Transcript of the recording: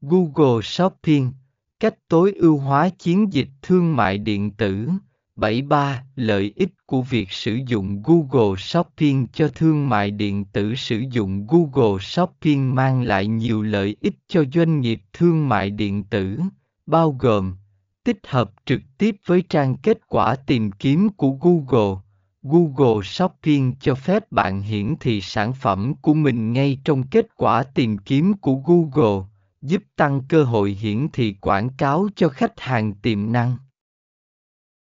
Google Shopping, cách tối ưu hóa chiến dịch thương mại điện tử. 73. Lợi ích của việc sử dụng Google Shopping cho thương mại điện tử Sử dụng Google Shopping mang lại nhiều lợi ích cho doanh nghiệp thương mại điện tử, bao gồm tích hợp trực tiếp với trang kết quả tìm kiếm của Google. Google Shopping cho phép bạn hiển thị sản phẩm của mình ngay trong kết quả tìm kiếm của Google, giúp tăng cơ hội hiển thị quảng cáo cho khách hàng tiềm năng.